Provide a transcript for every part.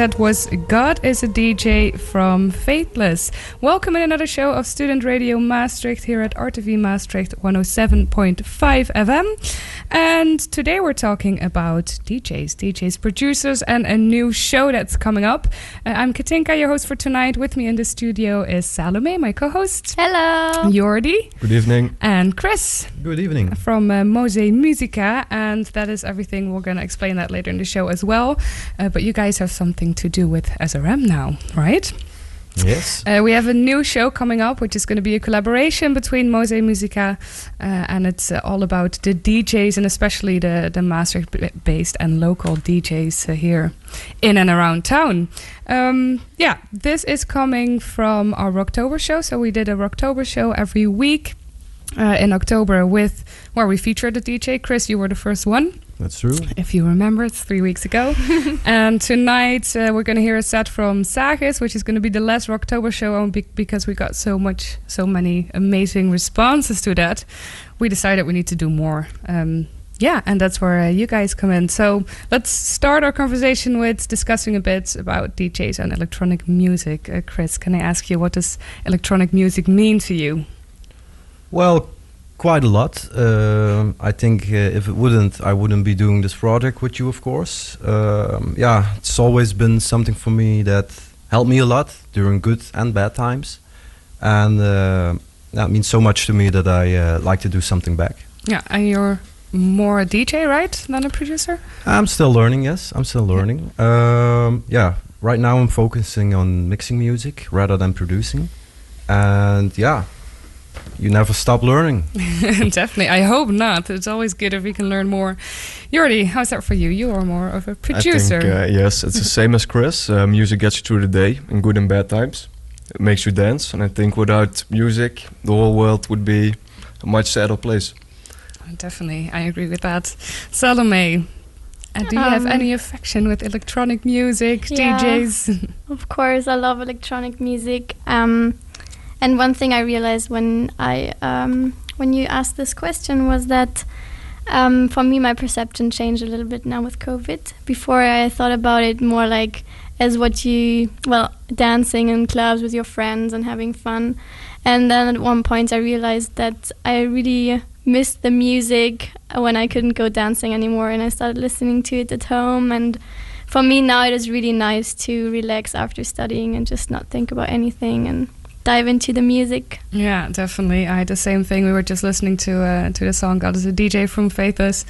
that was God is a DJ from Faithless. Welcome in another show of Student Radio Maastricht here at RTV Maastricht 107.5 FM. And today we're talking about DJs, DJs, producers, and a new show that's coming up. Uh, I'm Katinka, your host for tonight. With me in the studio is Salome, my co host. Hello. Jordi. Good evening. And Chris. Good evening. From uh, Mose Musica. And that is everything. We're going to explain that later in the show as well. Uh, but you guys have something to do with SRM now, right? Yes. Uh, we have a new show coming up, which is going to be a collaboration between Mose Musica, uh, and it's uh, all about the DJs and especially the the Maastricht-based and local DJs uh, here in and around town. Um, yeah, this is coming from our October show. So we did a October show every week uh, in October with where we featured a DJ. Chris, you were the first one. That's true. If you remember, it's three weeks ago. and tonight uh, we're going to hear a set from Sagis, which is going to be the last October show, be- because we got so much, so many amazing responses to that. We decided we need to do more. Um, yeah, and that's where uh, you guys come in. So let's start our conversation with discussing a bit about DJs and electronic music. Uh, Chris, can I ask you what does electronic music mean to you? Well, quite a lot. Uh, I think uh, if it wouldn't, I wouldn't be doing this project with you, of course. Um, yeah, it's always been something for me that helped me a lot during good and bad times, and uh, that means so much to me that I uh, like to do something back. Yeah, and you're more a DJ, right, than a producer? I'm still learning. Yes, I'm still learning. Yeah, um, yeah right now I'm focusing on mixing music rather than producing, and yeah, you never stop learning. Definitely. I hope not. It's always good if we can learn more. Jordi, how's that for you? You are more of a producer. I think, uh, yes, it's the same as Chris. Uh, music gets you through the day in good and bad times. It makes you dance. And I think without music, the whole world would be a much sadder place. Definitely. I agree with that. Salome, And do you have Um, any affection with electronic music, Yeah. DJs? Of course, I love electronic music. Um, and one thing I realized when I um, when you asked this question was that um, for me, my perception changed a little bit now with COVID. Before, I thought about it more like as what you well dancing in clubs with your friends and having fun. And then at one point, I realized that I really missed the music when I couldn't go dancing anymore, and I started listening to it at home and for me now it is really nice to relax after studying and just not think about anything and dive into the music. Yeah, definitely. I had the same thing. We were just listening to uh, to the song "God is a DJ" from Faithless,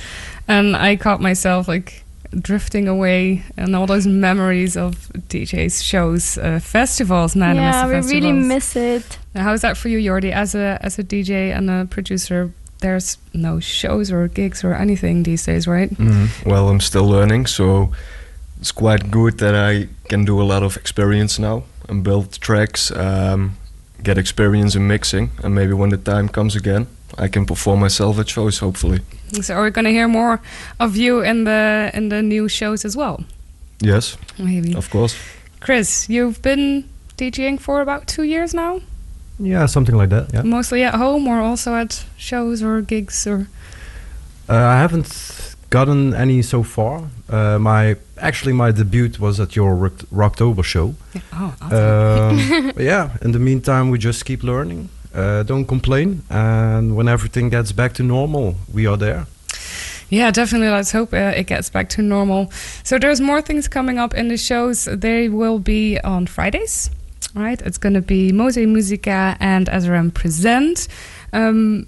and I caught myself like drifting away and all those memories of DJs, shows, uh, festivals. Man, I yeah, the we really miss it. Now, How is that for you, Jordi? As a as a DJ and a producer, there's no shows or gigs or anything these days, right? Mhm. Well, I'm still learning, so it's quite good that I can do a lot of experience now and build tracks, um, get experience in mixing, and maybe when the time comes again, I can perform myself at shows. Hopefully, So are we going to hear more of you in the in the new shows as well? yes, Maybe. of course. Chris, you've been DJing for about two years now, Yeah, something like that. Yeah. mostly at home or also at shows or gigs or. Uh, I haven't gotten any so far. Uh, my actually my debut was at your Rock- Rocktober show. Oh, awesome. Um, yeah, in the meantime, we just keep learning. Uh, don't complain, and when everything gets back to normal, we are there. Yeah, definitely. Let's hope uh, it gets back to normal. So there's more things coming up in the shows. They will be on Fridays, right? It's going to be Mose Musica and SRM Present. Um,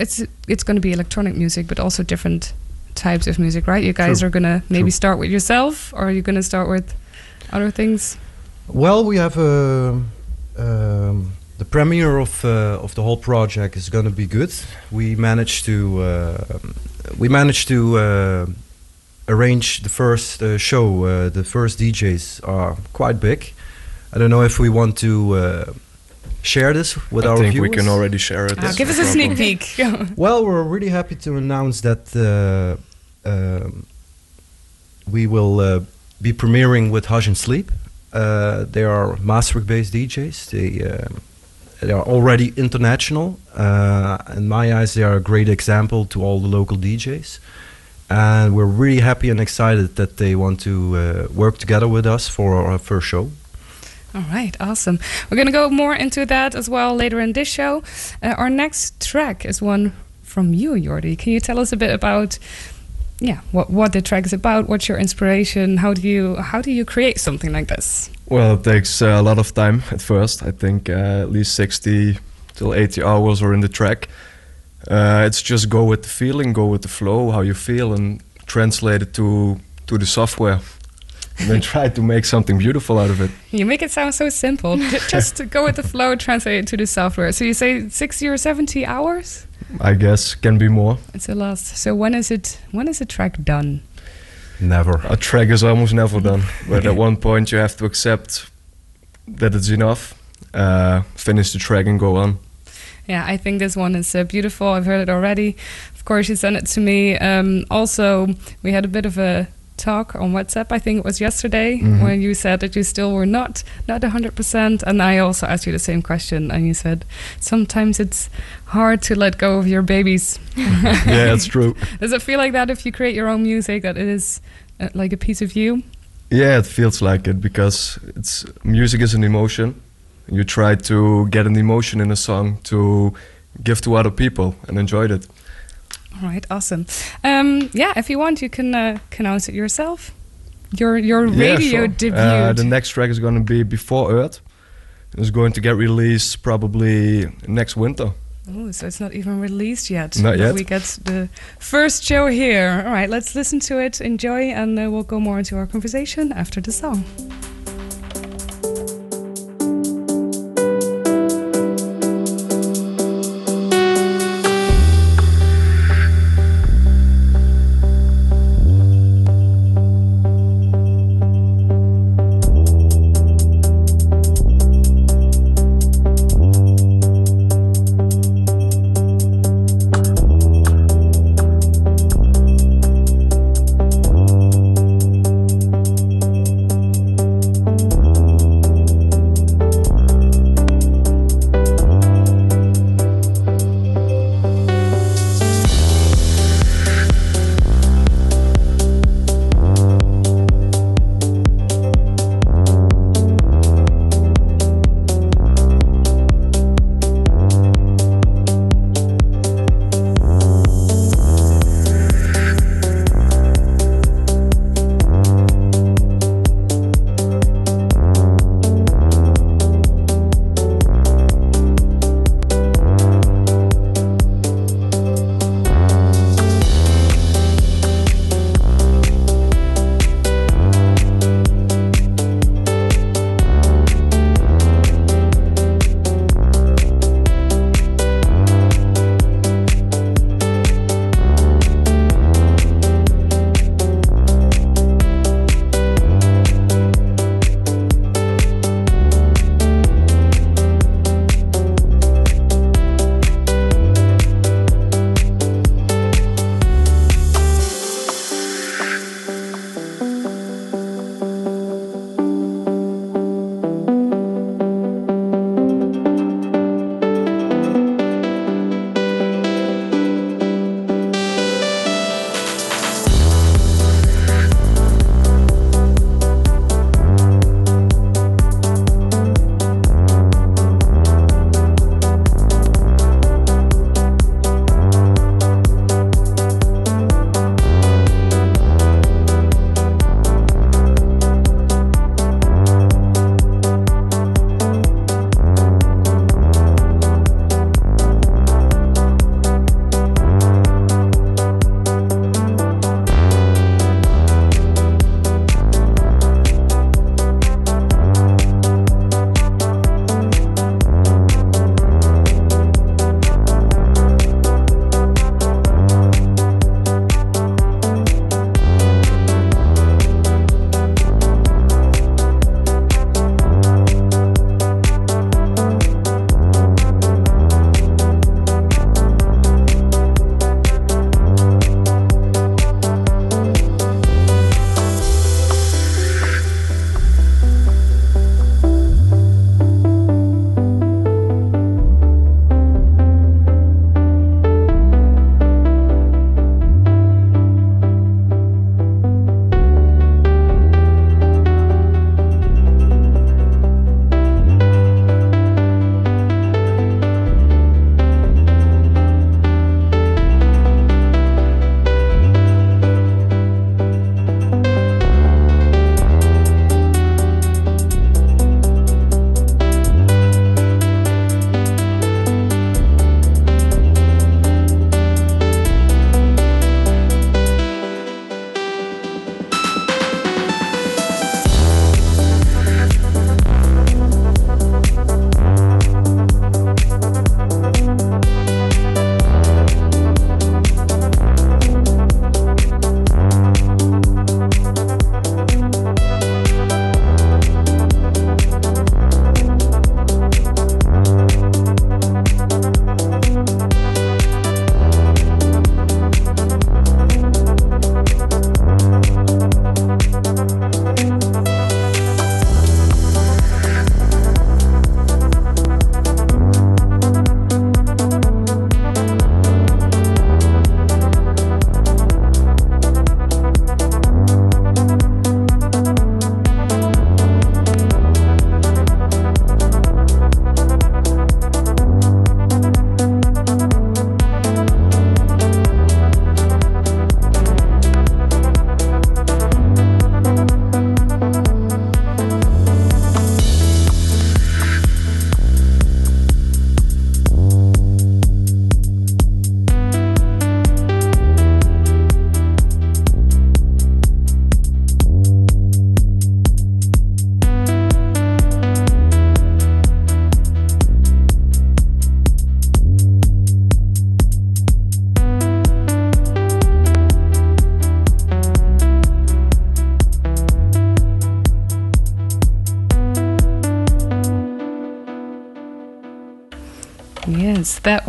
it's it's going to be electronic music, but also different types of music, right? You guys True. are going to maybe True. start with yourself, or are you going to start with other things? Well, we have a. Um, the premiere of uh, of the whole project is going to be good. We managed to uh, we managed to uh, arrange the first uh, show. Uh, the first DJs are quite big. I don't know if we want to uh, share this with I our think we can already share it. Ah, give us no a sneak peek. Well, we're really happy to announce that uh, um, we will uh, be premiering with Hush and Sleep. Uh, they are Maastricht-based DJs. They they are already international. Uh, in my eyes, they are a great example to all the local DJs. And we're really happy and excited that they want to uh, work together with us for our first show. All right, awesome. We're going to go more into that as well later in this show. Uh, our next track is one from you, Jordi. Can you tell us a bit about, yeah, what what the track is about? What's your inspiration? How do you how do you create something like this? Well, it takes uh, a lot of time at first. I think uh, at least 60 till 80 hours are in the track. Uh, it's just go with the feeling, go with the flow, how you feel, and translate it to to the software. And then try to make something beautiful out of it. You make it sound so simple. Just to go with the flow, translate it to the software. So you say sixty or seventy hours? I guess can be more. It's a lot. So when is it? When is the track done? Never. A track is almost never done, but at one point you have to accept that it's enough. Uh, finish the track and go on. Yeah, I think this one is uh, beautiful. I've heard it already. Of course, you sent it to me. Um, also, we had a bit of a talk on WhatsApp. I think it was yesterday Mhm. when you said that you still were not not hundred percent, and I also asked you the same question, and you said sometimes it's hard to let go of your babies. yeah, that's true. Does it feel like that if you create your own music that it is uh, like a piece of you? Yeah, it feels like it because it's music is an emotion. You try to get an emotion in a song to give to other people and enjoy it. All right, awesome. Um, yeah, if you want, you can uh, can announce it yourself. Your your Yeah, radio sure. debut. Uh, the next track is going to be Before Earth. It's going to get released probably next winter. Oh, so it's not even released yet. Not yet. We get the first show here. All right, let's listen to it, enjoy, and uh, we'll go more into our conversation after the song.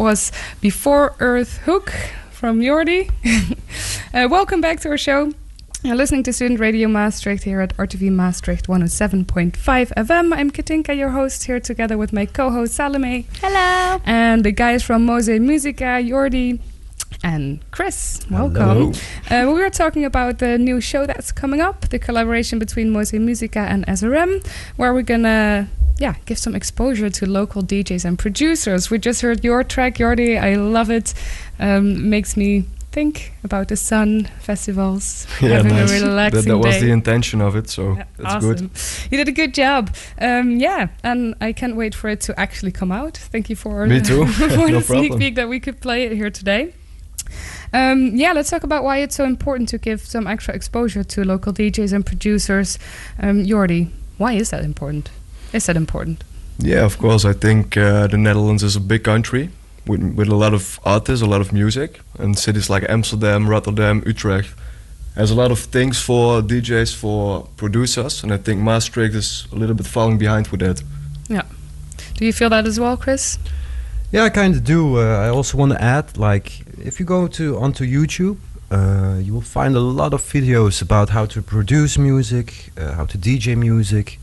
Was Before Earth Hook from Jordi. uh, welcome back to our show. You're listening to Student Radio Maastricht here at RTV Maastricht 107.5 FM. I'm Katinka, your host, here together with my co host Salome. Hello. And the guys from Mose Musica, Jordi and Chris. Welcome. Uh, we were talking about the new show that's coming up, the collaboration between Mose Musica and SRM, where we're gonna yeah, give some exposure to local DJs and producers. We just heard your track, Jordi. I love it. Um, makes me think about the sun festivals, Yeah, having nice. a relaxing that, that was the intention of it, so Yeah, that's awesome. good. You did a good job. Um, yeah, and I can't wait for it to actually come out. Thank you for Me too. for No the sneak peek that we could play it here today. Um, yeah, let's talk about why it's so important to give some extra exposure to local DJs and producers. Um, Jordi, why is that important? Is that important? Yeah, of course. I think uh, the Netherlands is a big country with with a lot of artists, a lot of music, and cities like Amsterdam, Rotterdam, Utrecht has a lot of things for DJs, for producers, and I think Maastricht is a little bit falling behind with that. Yeah. Do you feel that as well, Chris? Yeah, I kind of do. Uh, I also want to add, like, if you go to onto YouTube, uh, you will find a lot of videos about how to produce music, uh, how to DJ music.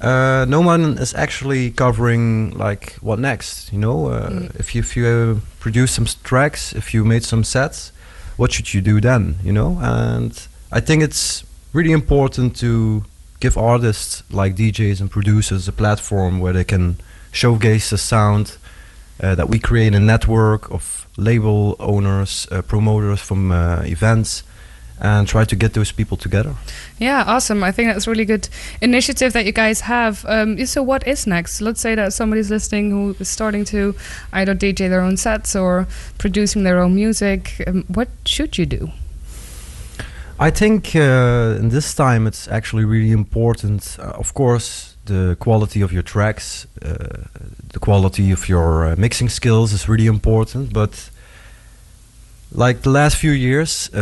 Uh, no one is actually covering like what next. You know, uh, Mm. if you if you uh, produce some tracks, if you made some sets, what should you do then? You know, and I think it's really important to give artists like DJs and producers a platform where they can showcase the sound uh, that we create a network of label owners, uh, promoters from uh, events, and try to get those people together. Yeah, awesome. I think that's a really good initiative that you guys have. Um, so, what is next? Let's say that somebody's listening who is starting to either DJ their own sets or producing their own music. Um, what should you do? I think uh, in this time it's actually really important. Uh, of course, the quality of your tracks, uh, the quality of your uh, mixing skills is really important. But like the last few years, uh,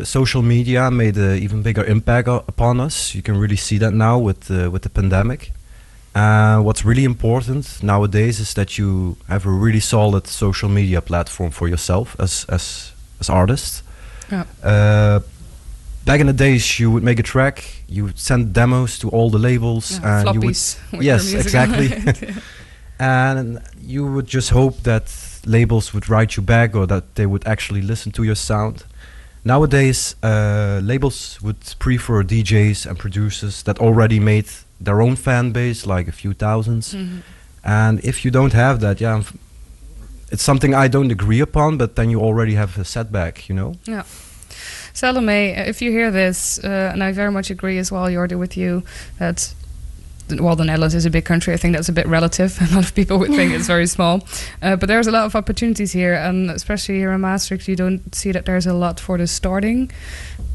uh, social media made an even bigger impact upon us. You can really see that now with uh, with the pandemic. Uh, what's really important nowadays is that you have a really solid social media platform for yourself as as as artists. Yeah. Uh, back in the days, you would make a track, you would send demos to all the labels, Yeah, and you would floppies. with your yes, exactly. and you would just hope that labels would write you back or that they would actually listen to your sound. Nowadays, uh, labels would prefer DJs and producers that already made their own fan base, like a few thousands. Mhm. And if you don't have that, yeah, it's something I don't agree upon. But then you already have a setback, you know. Yeah. Salome, if you hear this, uh, and I very much agree as well, Jordi, with you, that well, the Netherlands is a big country. I think that's a bit relative. A lot of people would think it's very small, uh, but there's a lot of opportunities here, and especially here in Maastricht, you don't see that there's a lot for the starting.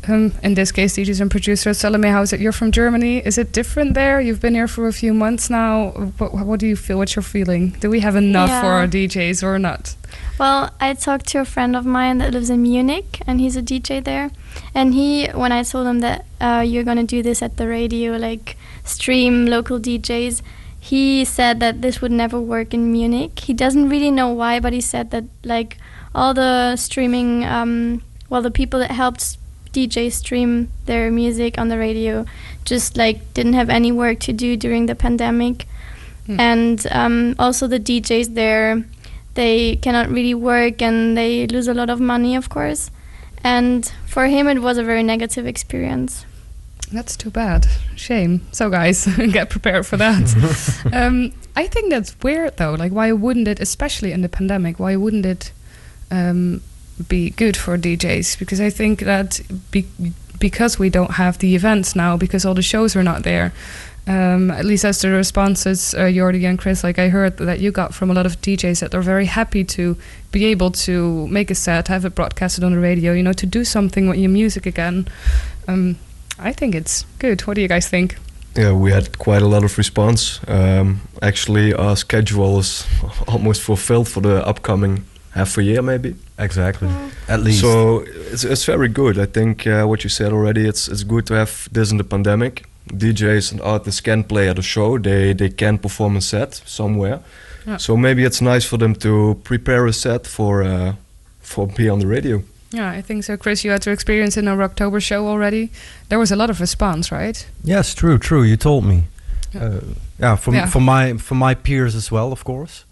Um, in this case, DJs and producers. Salome, how is it? You're from Germany. Is it different there? You've been here for a few months now. What, what do you feel? What's your feeling? Do we have enough for our DJs or not? Well, I talked to a friend of mine that lives in Munich, and he's a DJ there. And he, when I told him that uh, you're gonna do this at the radio, like stream local DJs, he said that this would never work in Munich. He doesn't really know why, but he said that like all the streaming, um, well, the people that helped DJs stream their music on the radio just like didn't have any work to do during the pandemic. Hmm. And um, also the DJs there they cannot really work and they lose a lot of money, of course. And for him, it was a very negative experience. That's too bad. Shame. So, guys, get prepared for that. um, I think that's weird, though. Like, why wouldn't it, especially in the pandemic, why wouldn't it um, be good for DJs? Because I think that be- because we don't have the events now, because all the shows are not there. Um, at least as the responses, uh, Jordi and Chris, like I heard that you got from a lot of DJs that they're very happy to be able to make a set, have it broadcasted on the radio, you know, to do something with your music again. Um, I think it's good. What do you guys think? Yeah, we had quite a lot of response. Um, actually, our schedule is almost fulfilled for the upcoming half a year, maybe. Exactly. At least. So it's, it's very good. I think uh, what you said already. It's it's good to have this in the pandemic. DJs and artists can play at a show. They they can perform a set somewhere. Yeah. So maybe it's nice for them to prepare a set for uh, for be on the radio. Yeah, I think so. Chris, you had your experience in our October show already. There was a lot of response, right? Yes, true, true. You told me. Yeah. Uh, yeah, from Yeah. from my from my peers as well, of course.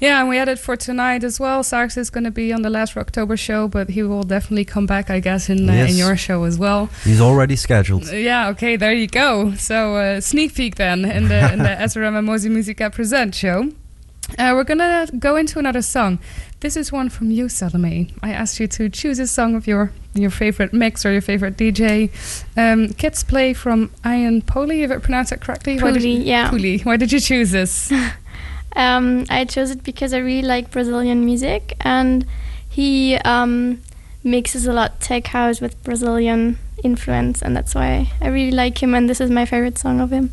Yeah, and we had it for tonight as well. Sax is going to be on the last October show, but he will definitely come back, I guess, in uh, in your show as well. He's already scheduled. Uh, yeah, okay, there you go. So uh, sneak peek then in the in the SRM and Mose Musica Present show. Uh, we're gonna go into another song. This is one from you, Salome. I asked you to choose a song of your your favorite mix or your favorite DJ. Um, Kids Play from Ian Poli, if I pronounce it correctly. Why Pooley, yeah. Pooley. Why did you choose this? Um, I chose it because I really like Brazilian music, and he um, mixes a lot tech house with Brazilian influence, and that's why I really like him. And this is my favorite song of him.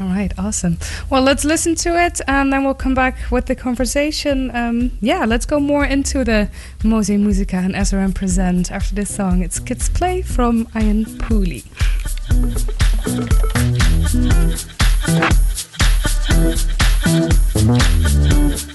All right, awesome. Well, let's listen to it and then we'll come back with the conversation. Um, yeah, let's go more into the Mose Musica and SRM Present after this song. It's Kids Play from Ian Pooley. night.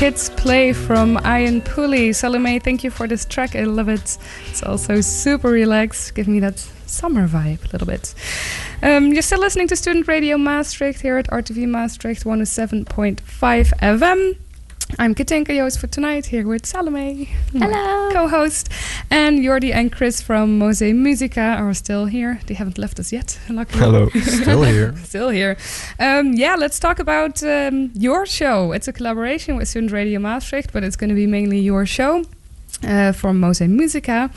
Kids Play from Ian Pooley. Salome, thank you for this track. I love it. It's also super relaxed. Give me that summer vibe a little bit. Um, you're still listening to Student Radio Maastricht here at RTV Maastricht 107.5 FM. I'm Katinka, your host for tonight, here with Salome, Hello. co-host, and Jordi and Chris from Mose Musica are still here. They haven't left us yet, luckily. Hello. Still here. Still here. Um, yeah, let's talk about um, your show. It's a collaboration with Student Radio Maastricht, but it's going to be mainly your show. Uh, from Mose Musica.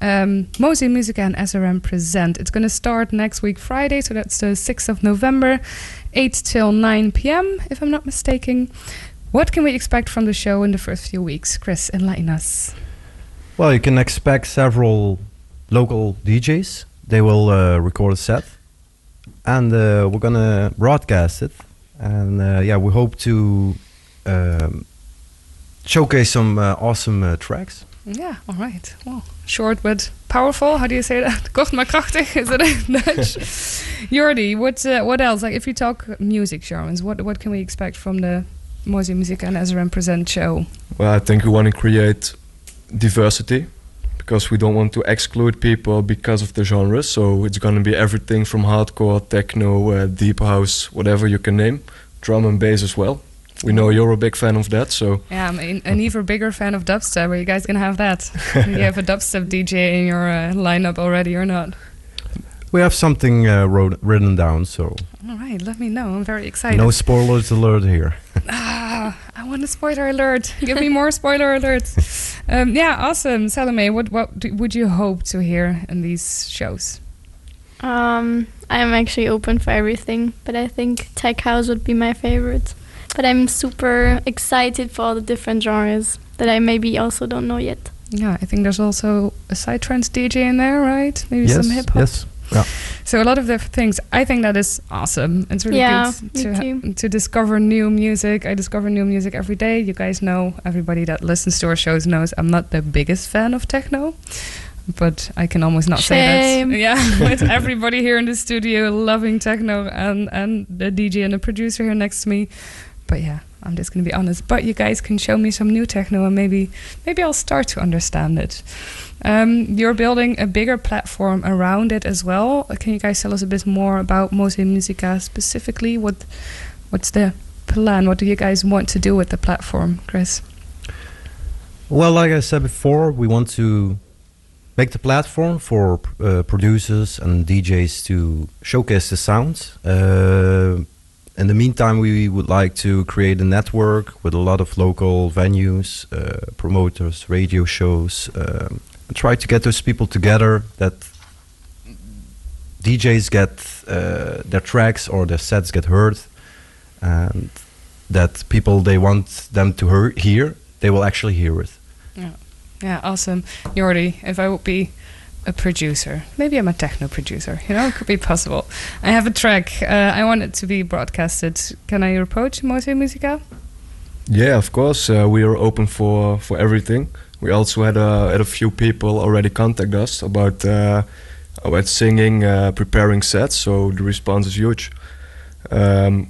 Um, Mose Musica and SRM present. It's going to start next week, Friday, so that's the 6th of November, 8 till 9 p.m., if I'm not mistaken. What can we expect from the show in the first few weeks? Chris, enlighten us. Well, you can expect several local DJs. They will uh, record a set, and uh, we're gonna broadcast it. And uh, yeah, we hope to um, showcase some uh, awesome uh, tracks. Yeah, all right. Well, short but powerful. How do you say that? Kort maar krachtig. Is it in Dutch? Jordi, what uh, what else? Like, if you talk music genres, what what can we expect from the Mose Music and SRM Present show? Well, I think we want to create diversity because we don't want to exclude people because of the genre. So it's going to be everything from hardcore, techno, uh, deep house, whatever you can name, drum and bass as well. We know you're a big fan of that, so Yeah, I'm an, an even bigger fan of dubstep. Are you guys gonna have that? Do you have a dubstep DJ in your uh, lineup already or not? We have something uh, wrote, written down, so All right, let me know. I'm very excited. no spoilers alert here. Ah, I want a spoiler alert. Give me more spoiler alerts. Um, yeah, awesome. Salome, what what do, would you hope to hear in these shows? Um, I'm actually open for everything, but I think tech house would be my favorite. But I'm super excited for all the different genres that I maybe also don't know yet. Yeah, I think there's also a side trance DJ in there, right? Maybe yes, some hip hop. yes. So a lot of different things. I think that is awesome. It's really Yeah, good to ha- to discover new music. I discover new music every day. You guys know, everybody that listens to our shows knows I'm not the biggest fan of techno. But I can almost not say Shame. that. Yeah, with everybody here in the studio loving techno and, and the DJ and the producer here next to me. But yeah, I'm just gonna be honest. But you guys can show me some new techno and maybe maybe I'll start to understand it. Um, you're building a bigger platform around it as well. Can you guys tell us a bit more about Mose Musica specifically? What what's the plan? What do you guys want to do with the platform, Chris? Well, like I said before, we want to make the platform for uh, producers and DJs to showcase the sounds. Uh, in the meantime, we would like to create a network with a lot of local venues, uh, promoters, radio shows, um, and try to get those people together that DJs get uh, their tracks or their sets get heard, and that people they want them to hear, hear they will actually hear it. Yeah, awesome. Jordi, if I would be a producer, maybe I'm a techno producer, you know, it could be possible. I have a track, uh, I want it to be broadcasted. Can I approach Mose Musica? yeah, of course, uh, we are open for for everything. We also had a had a few people already contact us about uh, about singing, uh, preparing sets. So the response is huge. Um,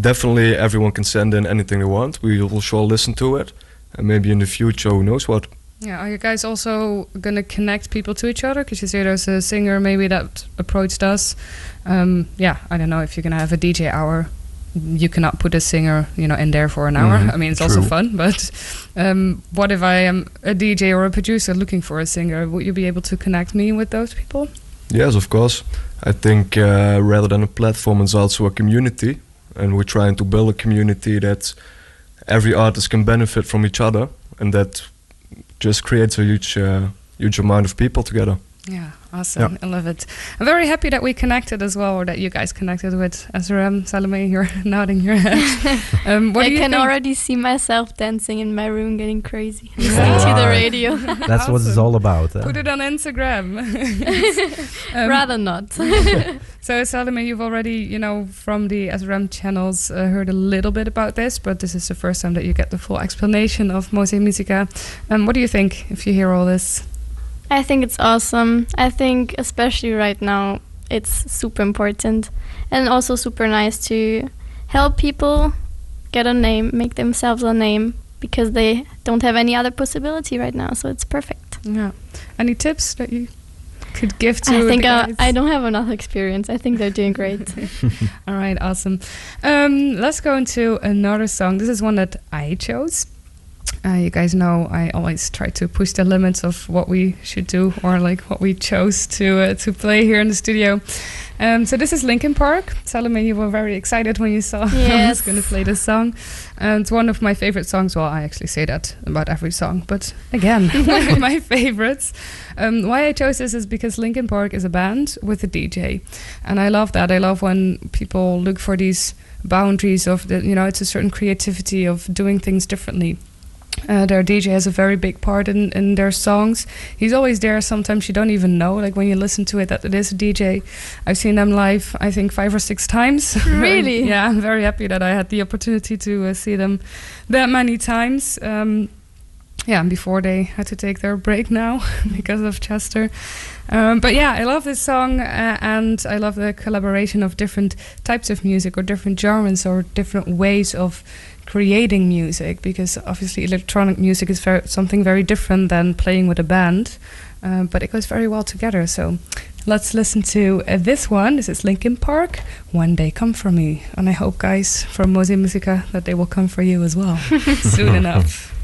definitely, everyone can send in anything they want. We will sure listen to it, and maybe in the future, who knows what. Yeah, are you guys also going to connect people to each other? Because you say there's a singer maybe that approached us. Um, yeah, I don't know if you're going to have a DJ hour. You cannot put a singer, you know, in there for an hour. Mhm, I mean, it's also fun. But um, what if I am a DJ or a producer looking for a singer? Would you be able to connect me with those people? Yes, of course. I think uh, rather than a platform, it's also a community, and we're trying to build a community that every artist can benefit from each other, and that just creates a huge, uh, huge amount of people together. Yeah, awesome. I love it. I'm very happy that we connected as well, or that you guys connected with SRM. Salome, you're nodding your head. um, what I do you can think? already see myself dancing in my room, getting crazy, listening to the radio. That's what it's all about. eh? Put it on Instagram. Um, Rather not. So, Salome, you've already, you know, from the SRM channels, uh, heard a little bit about this, but this is the first time that you get the full explanation of Mose Musica. Um, what do you think if you hear all this? I think it's awesome. I think especially right now it's super important and also super nice to help people get a name, make themselves a name because they don't have any other possibility right now. So it's perfect. Yeah. Any tips that you could give to I think the uh? I don't have enough experience. I think they're doing great. All right, awesome. Um, let's go into another song. This is one that I chose. Uh, you guys know I always try to push the limits of what we should do or like what we chose to uh, to play here in the studio. Um, so this is Linkin Park. Salome, you were very excited when you saw I was going to play this song. And it's one of my favorite songs. Well, I actually say that about every song, but again, one of my favorites. Um, why I chose this is because Linkin Park is a band with a DJ, and I love that. I love when people look for these boundaries of the, you know, it's a certain creativity of doing things differently. Uh, their DJ has a very big part in, in their songs. He's always there. Sometimes you don't even know, like when you listen to it, that it is a DJ. I've seen them live, I think five or six times. Really? yeah, I'm very happy that I had the opportunity to uh, see them that many times. Um, yeah, and before they had to take their break now because of Chester. Um, but yeah, I love this song uh, and I love the collaboration of different types of music or different genres or different ways of creating music because obviously electronic music is very, something very different than playing with a band, um, but it goes very well together. So let's listen to uh, this one. This is Linkin Park. When They Come For Me, and I hope guys from Mose Musica that they will come for you as well soon enough.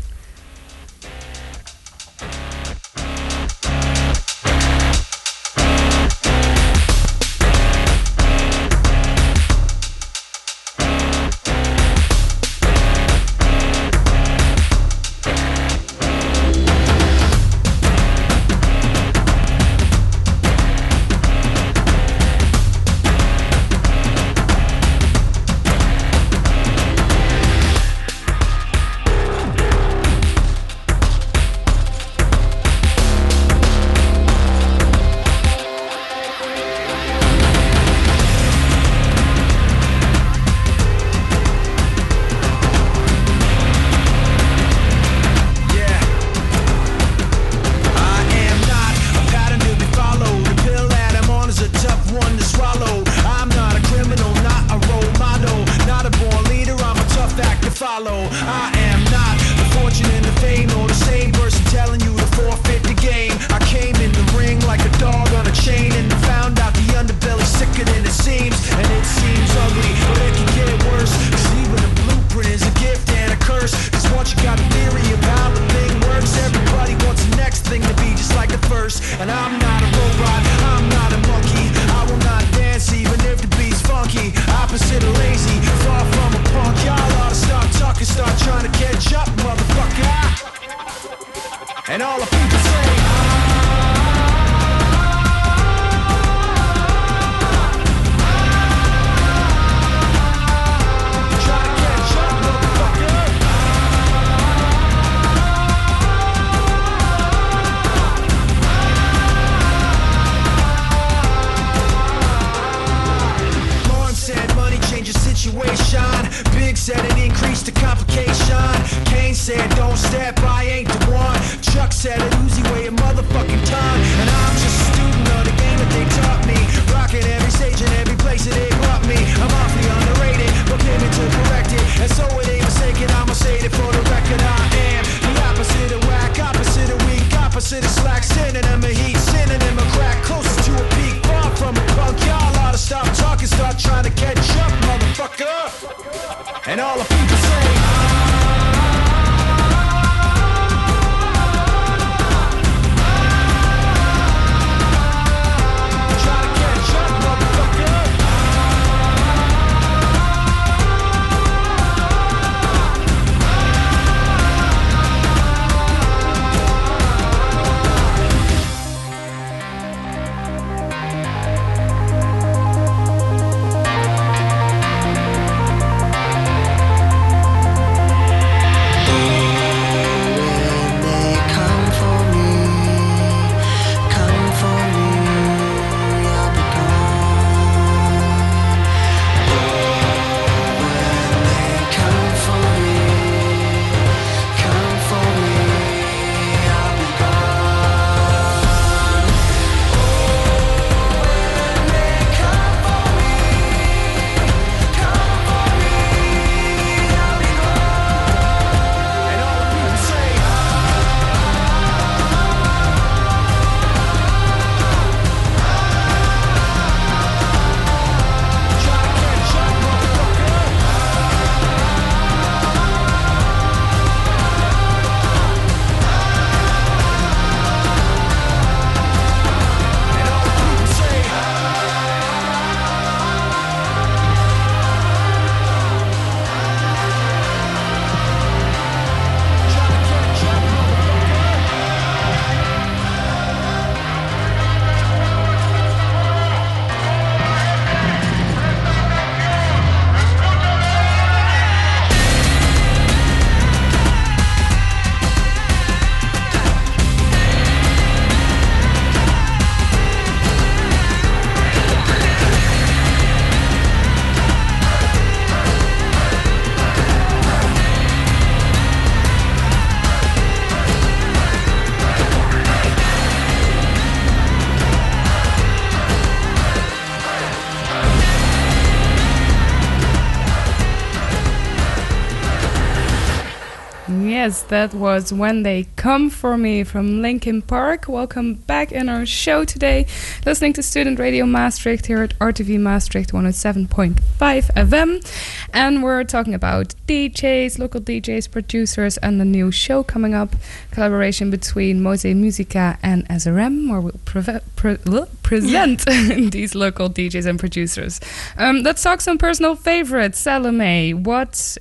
that was When They Come For Me from Linkin Park. Welcome back in our show today. Listening to Student Radio Maastricht here at RTV Maastricht 107.5 FM. And we're talking about DJs, local DJs, producers, and the new show coming up. Collaboration between Mose Musica and SRM, where we'll preve- pre- uh, present these local DJs and producers. Um, let's talk some personal favorites. Salome, what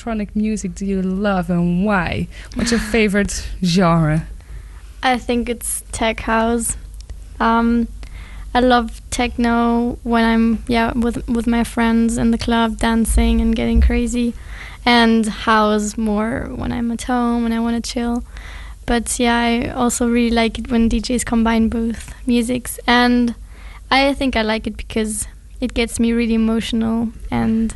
electronic music do you love and why? What's your favorite genre? I think it's tech house. Um, I love techno when I'm yeah with with my friends in the club dancing and getting crazy, and house more when I'm at home and I want to chill. But yeah, I also really like it when DJs combine both musics, and I think I like it because it gets me really emotional and.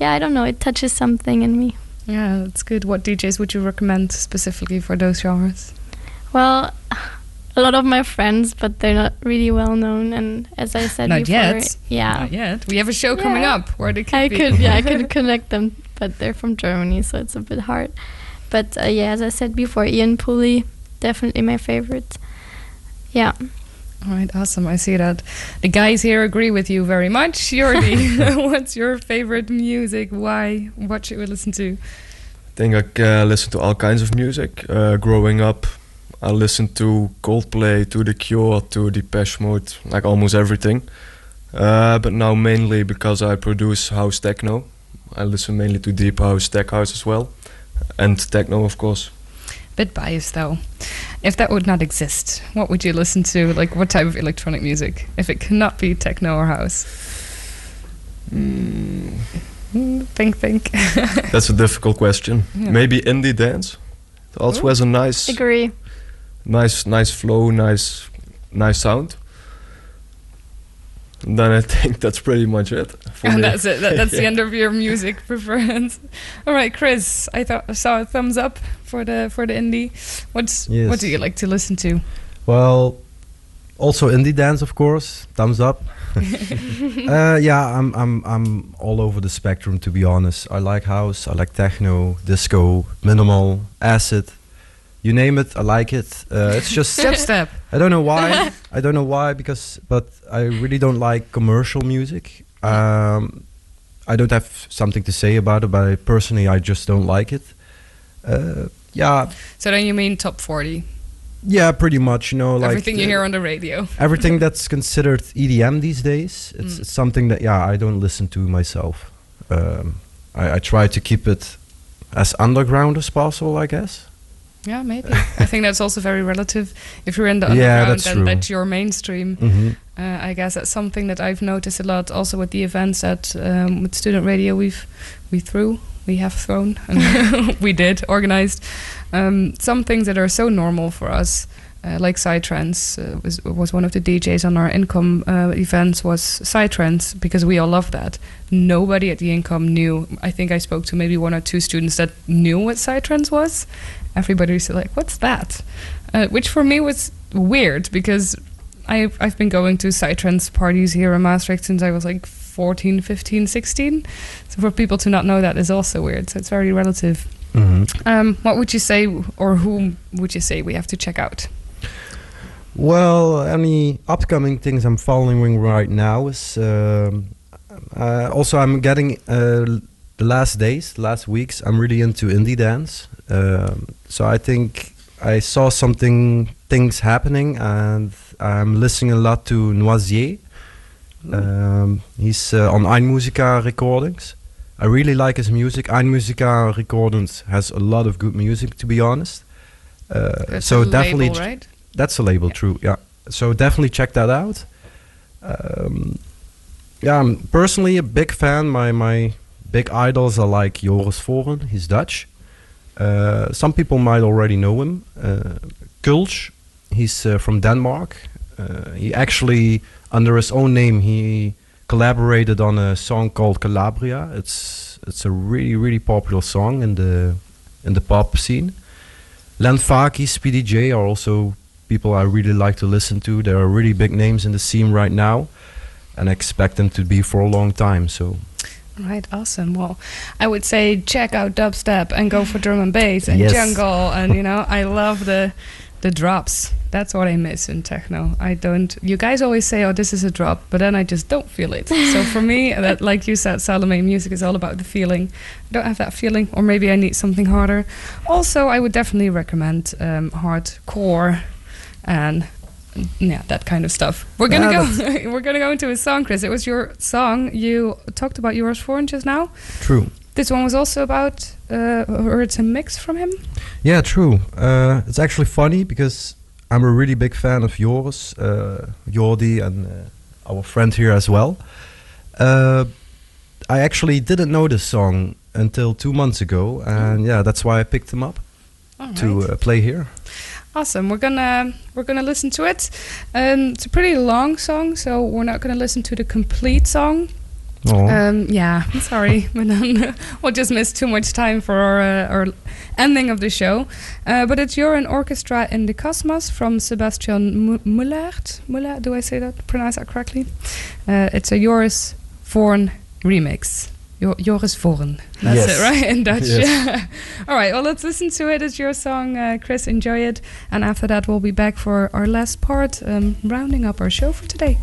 Yeah, I don't know, it touches something in me. Yeah, that's good. What DJs would you recommend specifically for those genres? Well, a lot of my friends, but they're not really well known. And as I said Not before, yet. yeah, Not yet. We have a show coming Yeah. up where they could I be. could, yeah, I could connect them, but they're from Germany, so it's a bit hard. But uh, yeah, as I said before, Ian Pooley, definitely my favorite. Yeah, All right, awesome. I see that. The guys here agree with you very much. Jordi, what's your favorite music? Why? What should we listen to? I think I uh, listen to all kinds of music. Uh, growing up, I listened to Coldplay, to The Cure, to Depeche Mode, like almost everything. Uh, but now mainly because I produce house techno, I listen mainly to deep house, tech house as well, and techno of course. Bit biased though. If that would not exist, what would you listen to? Like what type of electronic music? If it cannot be techno or house? Mm, think, think. That's a difficult question. Yeah. Maybe indie dance. It also Ooh. has a nice, agree. nice, nice flow, nice, nice sound. And then I think that's pretty much it. For and me. that's it. That, that's the end of your music preference. All right, Chris. I thought I saw a thumbs up for the for the indie. What's what do you like to listen to? Well, also indie dance, of course. Thumbs up. uh, yeah, I'm I'm I'm all over the spectrum. To be honest, I like house, I like techno, disco, minimal, acid. You name it, I like it. Uh, it's just Step step. I don't know why. I don't know why because, but I really don't like commercial music. Um, I don't have something to say about it, but I, personally, I just don't like it. Uh, yeah, So then you mean top forty? yeah, pretty much. You know, like Everything you hear on the radio. everything that's considered EDM these days. It's, Mm. it's something that yeah, I don't listen to myself. Um, I, I try to keep it as underground as possible, I guess. Yeah, maybe. I think that's also very relative. If you're in the Yeah, underground, that's then true. that's your mainstream. hmm Uh, I guess that's something that I've noticed a lot. Also with the events that um, with student radio we've we threw, we have thrown, and we did organized. Um, some things that are so normal for us, uh, like Psytrance, uh, was was one of the DJs on our income uh, events was Psytrance because we all love that. Nobody at the income knew. I think I spoke to maybe one or two students that knew what Psytrance was. Everybody was like, "What's that?" Uh, which for me was weird because I've, I've been going to Psytrance parties here in Maastricht since I was like 14, 15, 16. So for people to not know that is also weird. So it's very relative. hmm Um, what would you say, or whom would you say we have to check out? Well, any upcoming things I'm following right now is um, uh, also I'm getting uh, the last days, last weeks. I'm really into indie dance, um, so I think I saw something things happening, and I'm listening a lot to Noisier. Um, he's uh, on Einmusika recordings. I really like his music. Einmusika recordings has a lot of good music, to be honest. Uh, That's so a definitely label, right? that's a label, true. Yeah. So definitely check that out. Um, yeah, I'm personally a big fan. My my big idols are like Joris Voorn. He's Dutch. Uh, some people might already know him. Uh, Kölsch. He's uh, from Denmark. Uh, he actually, under his own name, he collaborated on a song called Calabria. It's it's a really really popular song in the in the pop scene. Len Faki, Speedy J are also people I really like to listen to. There are really big names in the scene right now, and I expect them to be for a long time. So Right, awesome. Well, I would say check out dubstep and go for drum and bass and Yes. jungle and you know, I love the the drops. That's what I miss in techno. I don't you guys always say, Oh, this is a drop, but then I just don't feel it. so for me that like you said, Salome, music is all about the feeling. I don't have that feeling, or maybe I need something harder. Also I would definitely recommend um, hardcore and yeah, that kind of stuff. We're gonna Yeah, go. we're gonna go into a song, Chris. It was your song. You talked about Joris Voorn just now. True. This one was also about, uh, or it's a mix from him. Yeah, true. Uh, it's actually funny because I'm a really big fan of yours, uh, Jordi, and uh, our friend here as well. Uh, I actually didn't know this song until two months ago, and yeah, that's why I picked him up All to uh, play here. Awesome. We're gonna we're gonna listen to it. Um, it's a pretty long song, so we're not gonna listen to the complete song. Oh. Um, yeah, I'm sorry, we'll just miss too much time for our, uh, our ending of the show. Uh, but it's You're an Orchestra in the Cosmos from Sebastian Mullaert. Mullaert, do I say that? Pronounce that correctly? Uh, it's a Joris Voorn remix. Jo- Joris Voorn. That's Yes. it, right? In Dutch. Yes. All right, well, let's listen to it. It's your song, uh, Chris. Enjoy it. And after that, we'll be back for our last part, um, rounding up our show for today.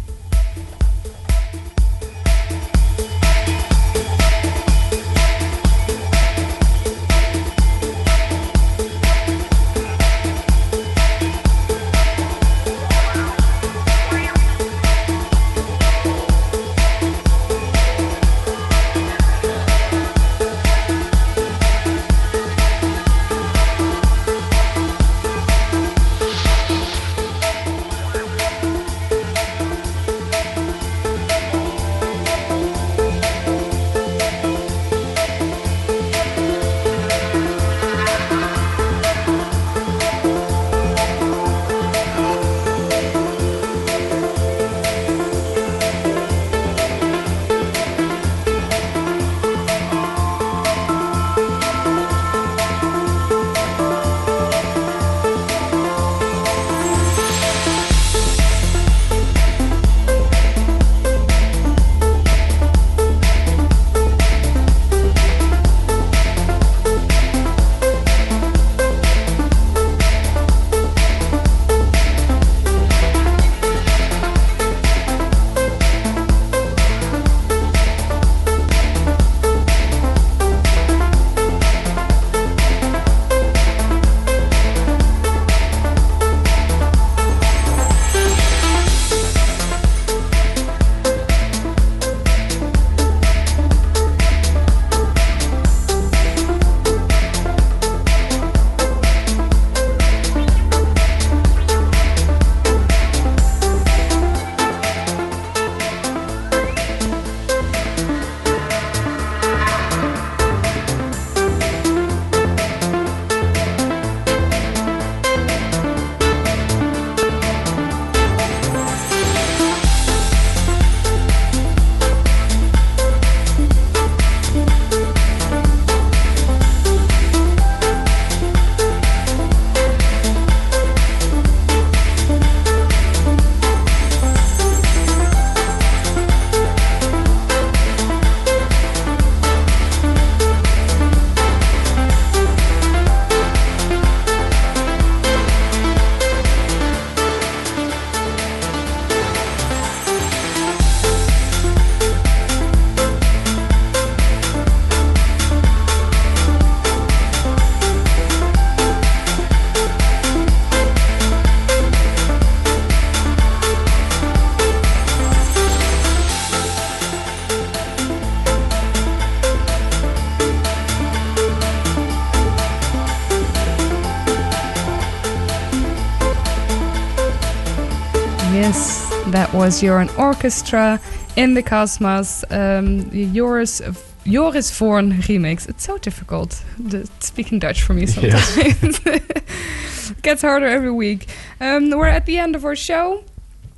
That was your an orchestra in the cosmos. Um, yours, Joris Voorn remix. It's so difficult the, speaking Dutch for me sometimes. Gets harder every week. Um, we're at the end of our show.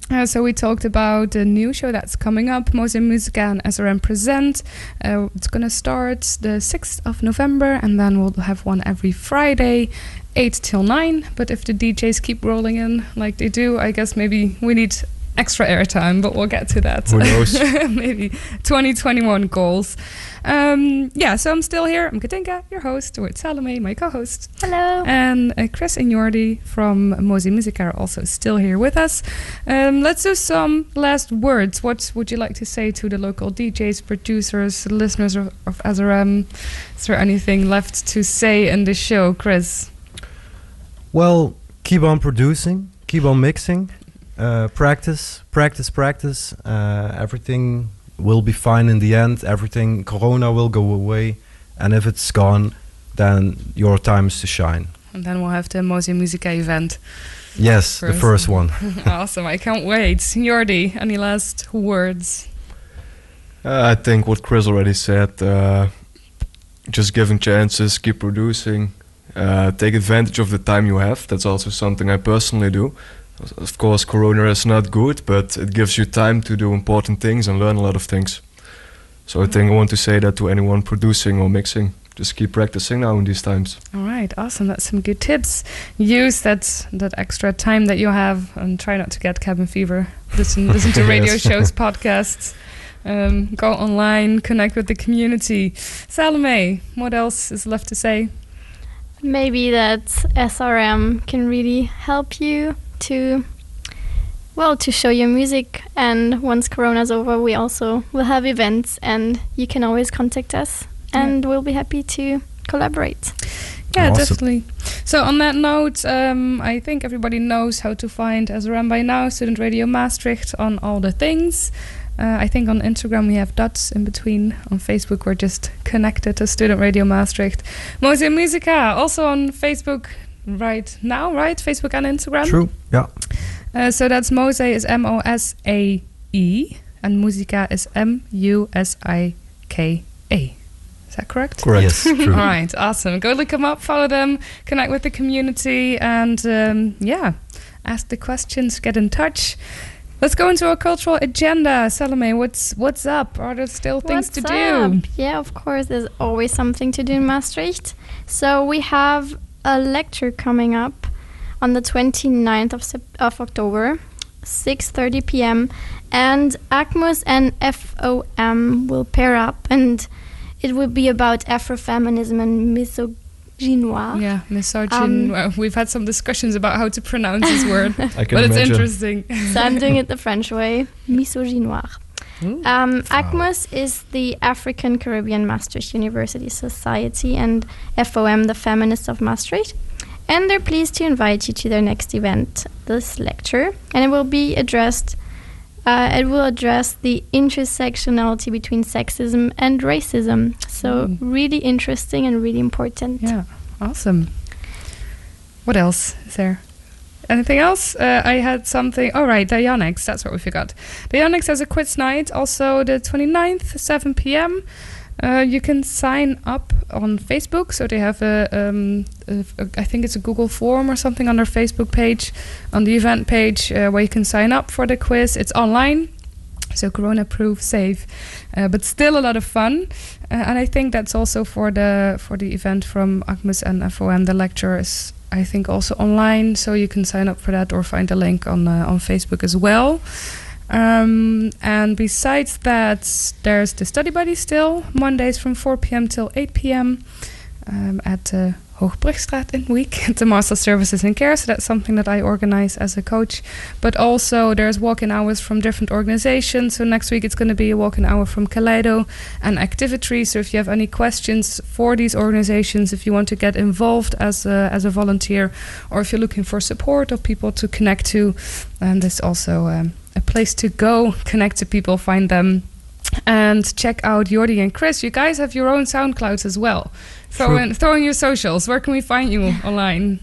Uh, so we talked about the new show that's coming up, Mose Musica and SRM Present. Uh, it's going to start the 6th of November, and then we'll have one every Friday, 8 till 9. But if the DJs keep rolling in like they do, I guess maybe we need extra airtime, but we'll get to that. Who knows? Maybe 2021 goals. Um, yeah, so I'm still here. I'm Katinka, your host, with Salome, my co-host. Hello. And uh, Chris and Jordi from Mose Music are also still here with us. Um, let's do some last words. What would you like to say to the local DJs, producers, listeners of, of SRM? Is there anything left to say in the show, Chris? Well, keep on producing, keep on mixing, uh, practice, practice, practice. Uh, everything will be fine in the end. Everything, Corona will go away, and if it's gone, then your time is to shine. And then we'll have the Mose Musica event. Yes, the First. first one. awesome, I can't wait. Jordi, any last words? Uh, I think what Chris already said. Uh, just giving chances, keep producing, uh, take advantage of the time you have. That's also something I personally do. Of course, Corona is not good, but it gives you time to do important things and learn a lot of things. So I think I want to say that to anyone producing or mixing. Just keep practicing now in these times. All right, awesome. That's some good tips. Use that that extra time that you have, and try not to get cabin fever. Listen, listen to radio Yes. shows, podcasts. Um, go online, connect with the community. Salome, what else is left to say? Maybe that SRM can really help you to, well, to show your music. And once Corona's over, we also will have events, and you can always contact us, and we'll be happy to collaborate. Yeah, Awesome. definitely. So on that note, um, I think everybody knows how to find SRM by now. Student Radio Maastricht on all the things. Uh, I think on Instagram we have dots in between. On Facebook we're just connected to Student Radio Maastricht. Mose Musica also on Facebook right now, right? Facebook and Instagram. True. Yeah. Uh, so that's Mose is M O S A E and Musica is M U S I K A. Is that correct? Correct. Yes. True. All right, awesome. Go look them up, follow them, connect with the community, and um, yeah, ask the questions, get in touch. Let's go into our cultural agenda. Salome, what's what's up? Are there still things to What's do? Yeah, of course. There's always something to do in Maastricht. So we have a lecture coming up on the 29th of, Sep- of October, 6:30 p.m. And ACMUS and FOM will pair up, and it will be about Afrofeminism and misogynoir. Yeah, misogyn. Um, well, we've had some discussions about how to pronounce this word, I can but it's imagine. interesting. so I'm doing it the French way, misogynoir. Um, ACMUS is the African Caribbean Maastricht University Society and FOM, the Feminists of Maastricht. And they're pleased to invite you to their next event, this lecture. And it will be addressed, uh, it will address the intersectionality between sexism and racism. So, Mm. really interesting and really important. Yeah, awesome. What else is there? Anything else? Uh, I had something. All right, Dionics. That's what we forgot. Dionics has a quiz night, also the 29th, 7 p.m. Uh, you can sign up on Facebook. So they have a, um, a, a, I think it's a Google form or something on their Facebook page, on the event page, uh, where you can sign up for the quiz. It's online, so corona-proof, safe, uh, but still a lot of fun. Uh, and I think that's also for the for the event from ACMUS and FOM. The lecture is, I think, also online, so you can sign up for that or find the link on uh, on Facebook as well. Um, and besides that, there's the study buddy still Mondays from 4 p.m. till 8 p.m. Um, at uh, Hoogbrugstraat in Week the Master Services in Care. So that's something that I organize as a coach. But also there's walk-in hours from different organizations. So next week it's going to be a walk-in hour from Kaleido and Activity. So if you have any questions for these organizations, if you want to get involved as a, as a volunteer, or if you're looking for support or people to connect to, and there's also um, a place to go, connect to people, find them. And check out Jordi and Chris. You guys have your own SoundClouds as well. Throw in, throw in your socials. Where can we find you online?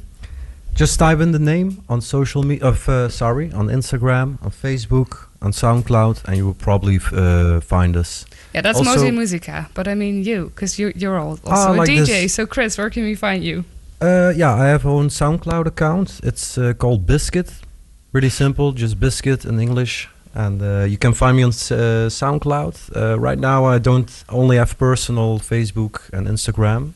Just type in the name on social media. Of uh, sorry, on Instagram, on Facebook, on SoundCloud, and you will probably f- uh, find us. Yeah, that's Also- Mose Musica. But I mean you, because you're, you're all also Ah, a DJ. this. So Chris, where can we find you? Uh, yeah, I have own SoundCloud account. It's uh, called Biscuit. Really simple, just Biscuit in English. And uh, you can find me on uh, SoundCloud. Uh, right now, I don't only have personal Facebook and Instagram.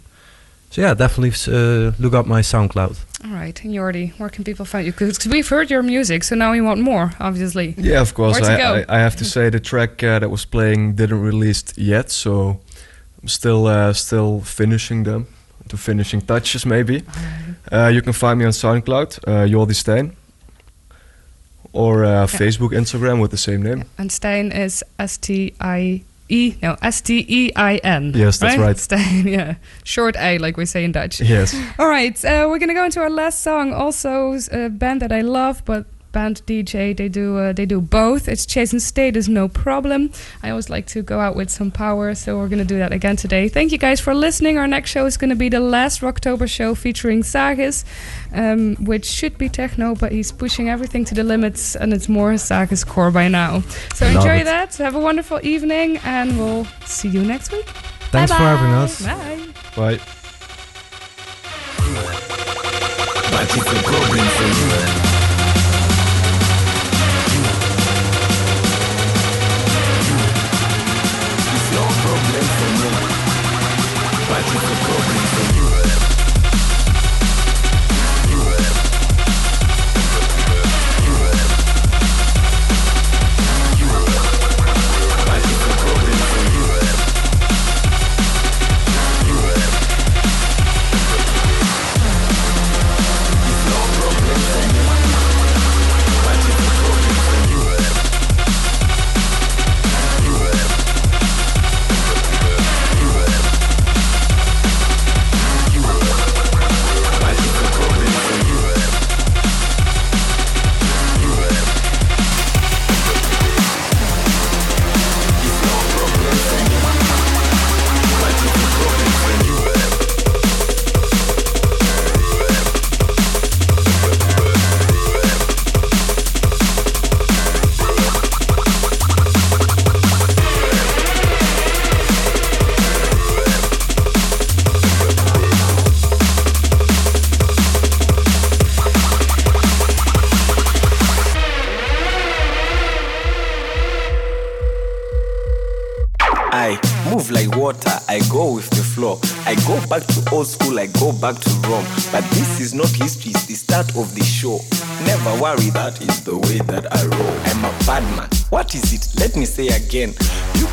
So yeah, definitely uh, look up my SoundCloud. All right, and Jordi, where can people find you? Because we've heard your music, so now we want more, obviously. Yeah, of course. Where to I, go? I, I have to say the track uh, that was playing didn't release yet, so I'm still uh, still finishing them, the finishing touches maybe. Uh, you can find me on SoundCloud, uh, Jordi Stein, or uh, Facebook, Instagram with the same name. And Stein is S T I E, no, S T E I N. Yes, that's right. Stein. yeah. Short A, like we say in Dutch. Yes. All right, uh, we're gonna go into our last song. Also, a band that I love, but band DJ they do uh, they do both. It's Chase and Status, no problem. I always like to go out with some power, so we're gonna do that again today. Thank you guys for listening. Our next show is gonna be the last Rocktober show featuring Sagis, um, which should be techno, but he's pushing everything to the limits, and it's more Sagis core by now. So Love enjoy it. that. Have a wonderful evening, and we'll see you next week. Thanks for Bye-bye. having us. Bye. Bye.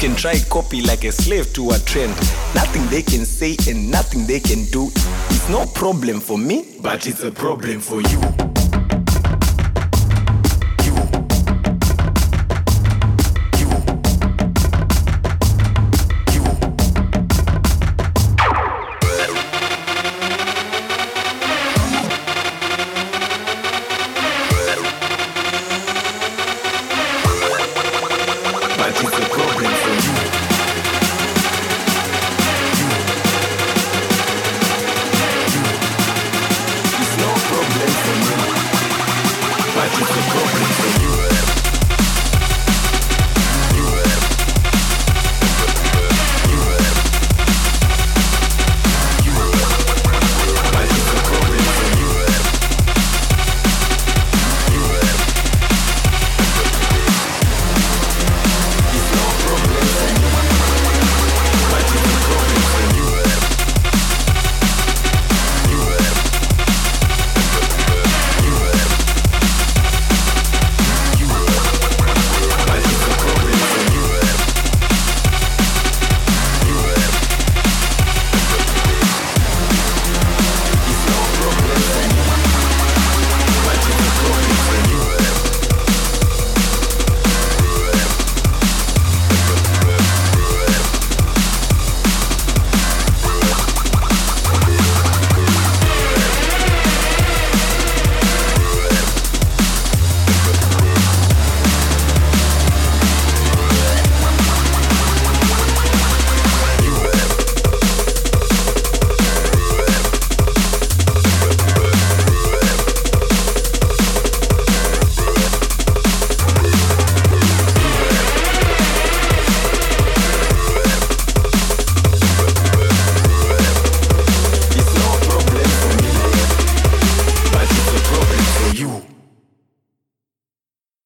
Can try copy like a slave to a trend. Nothing they can say and nothing they can do. It's no problem for me, But it's a problem for you.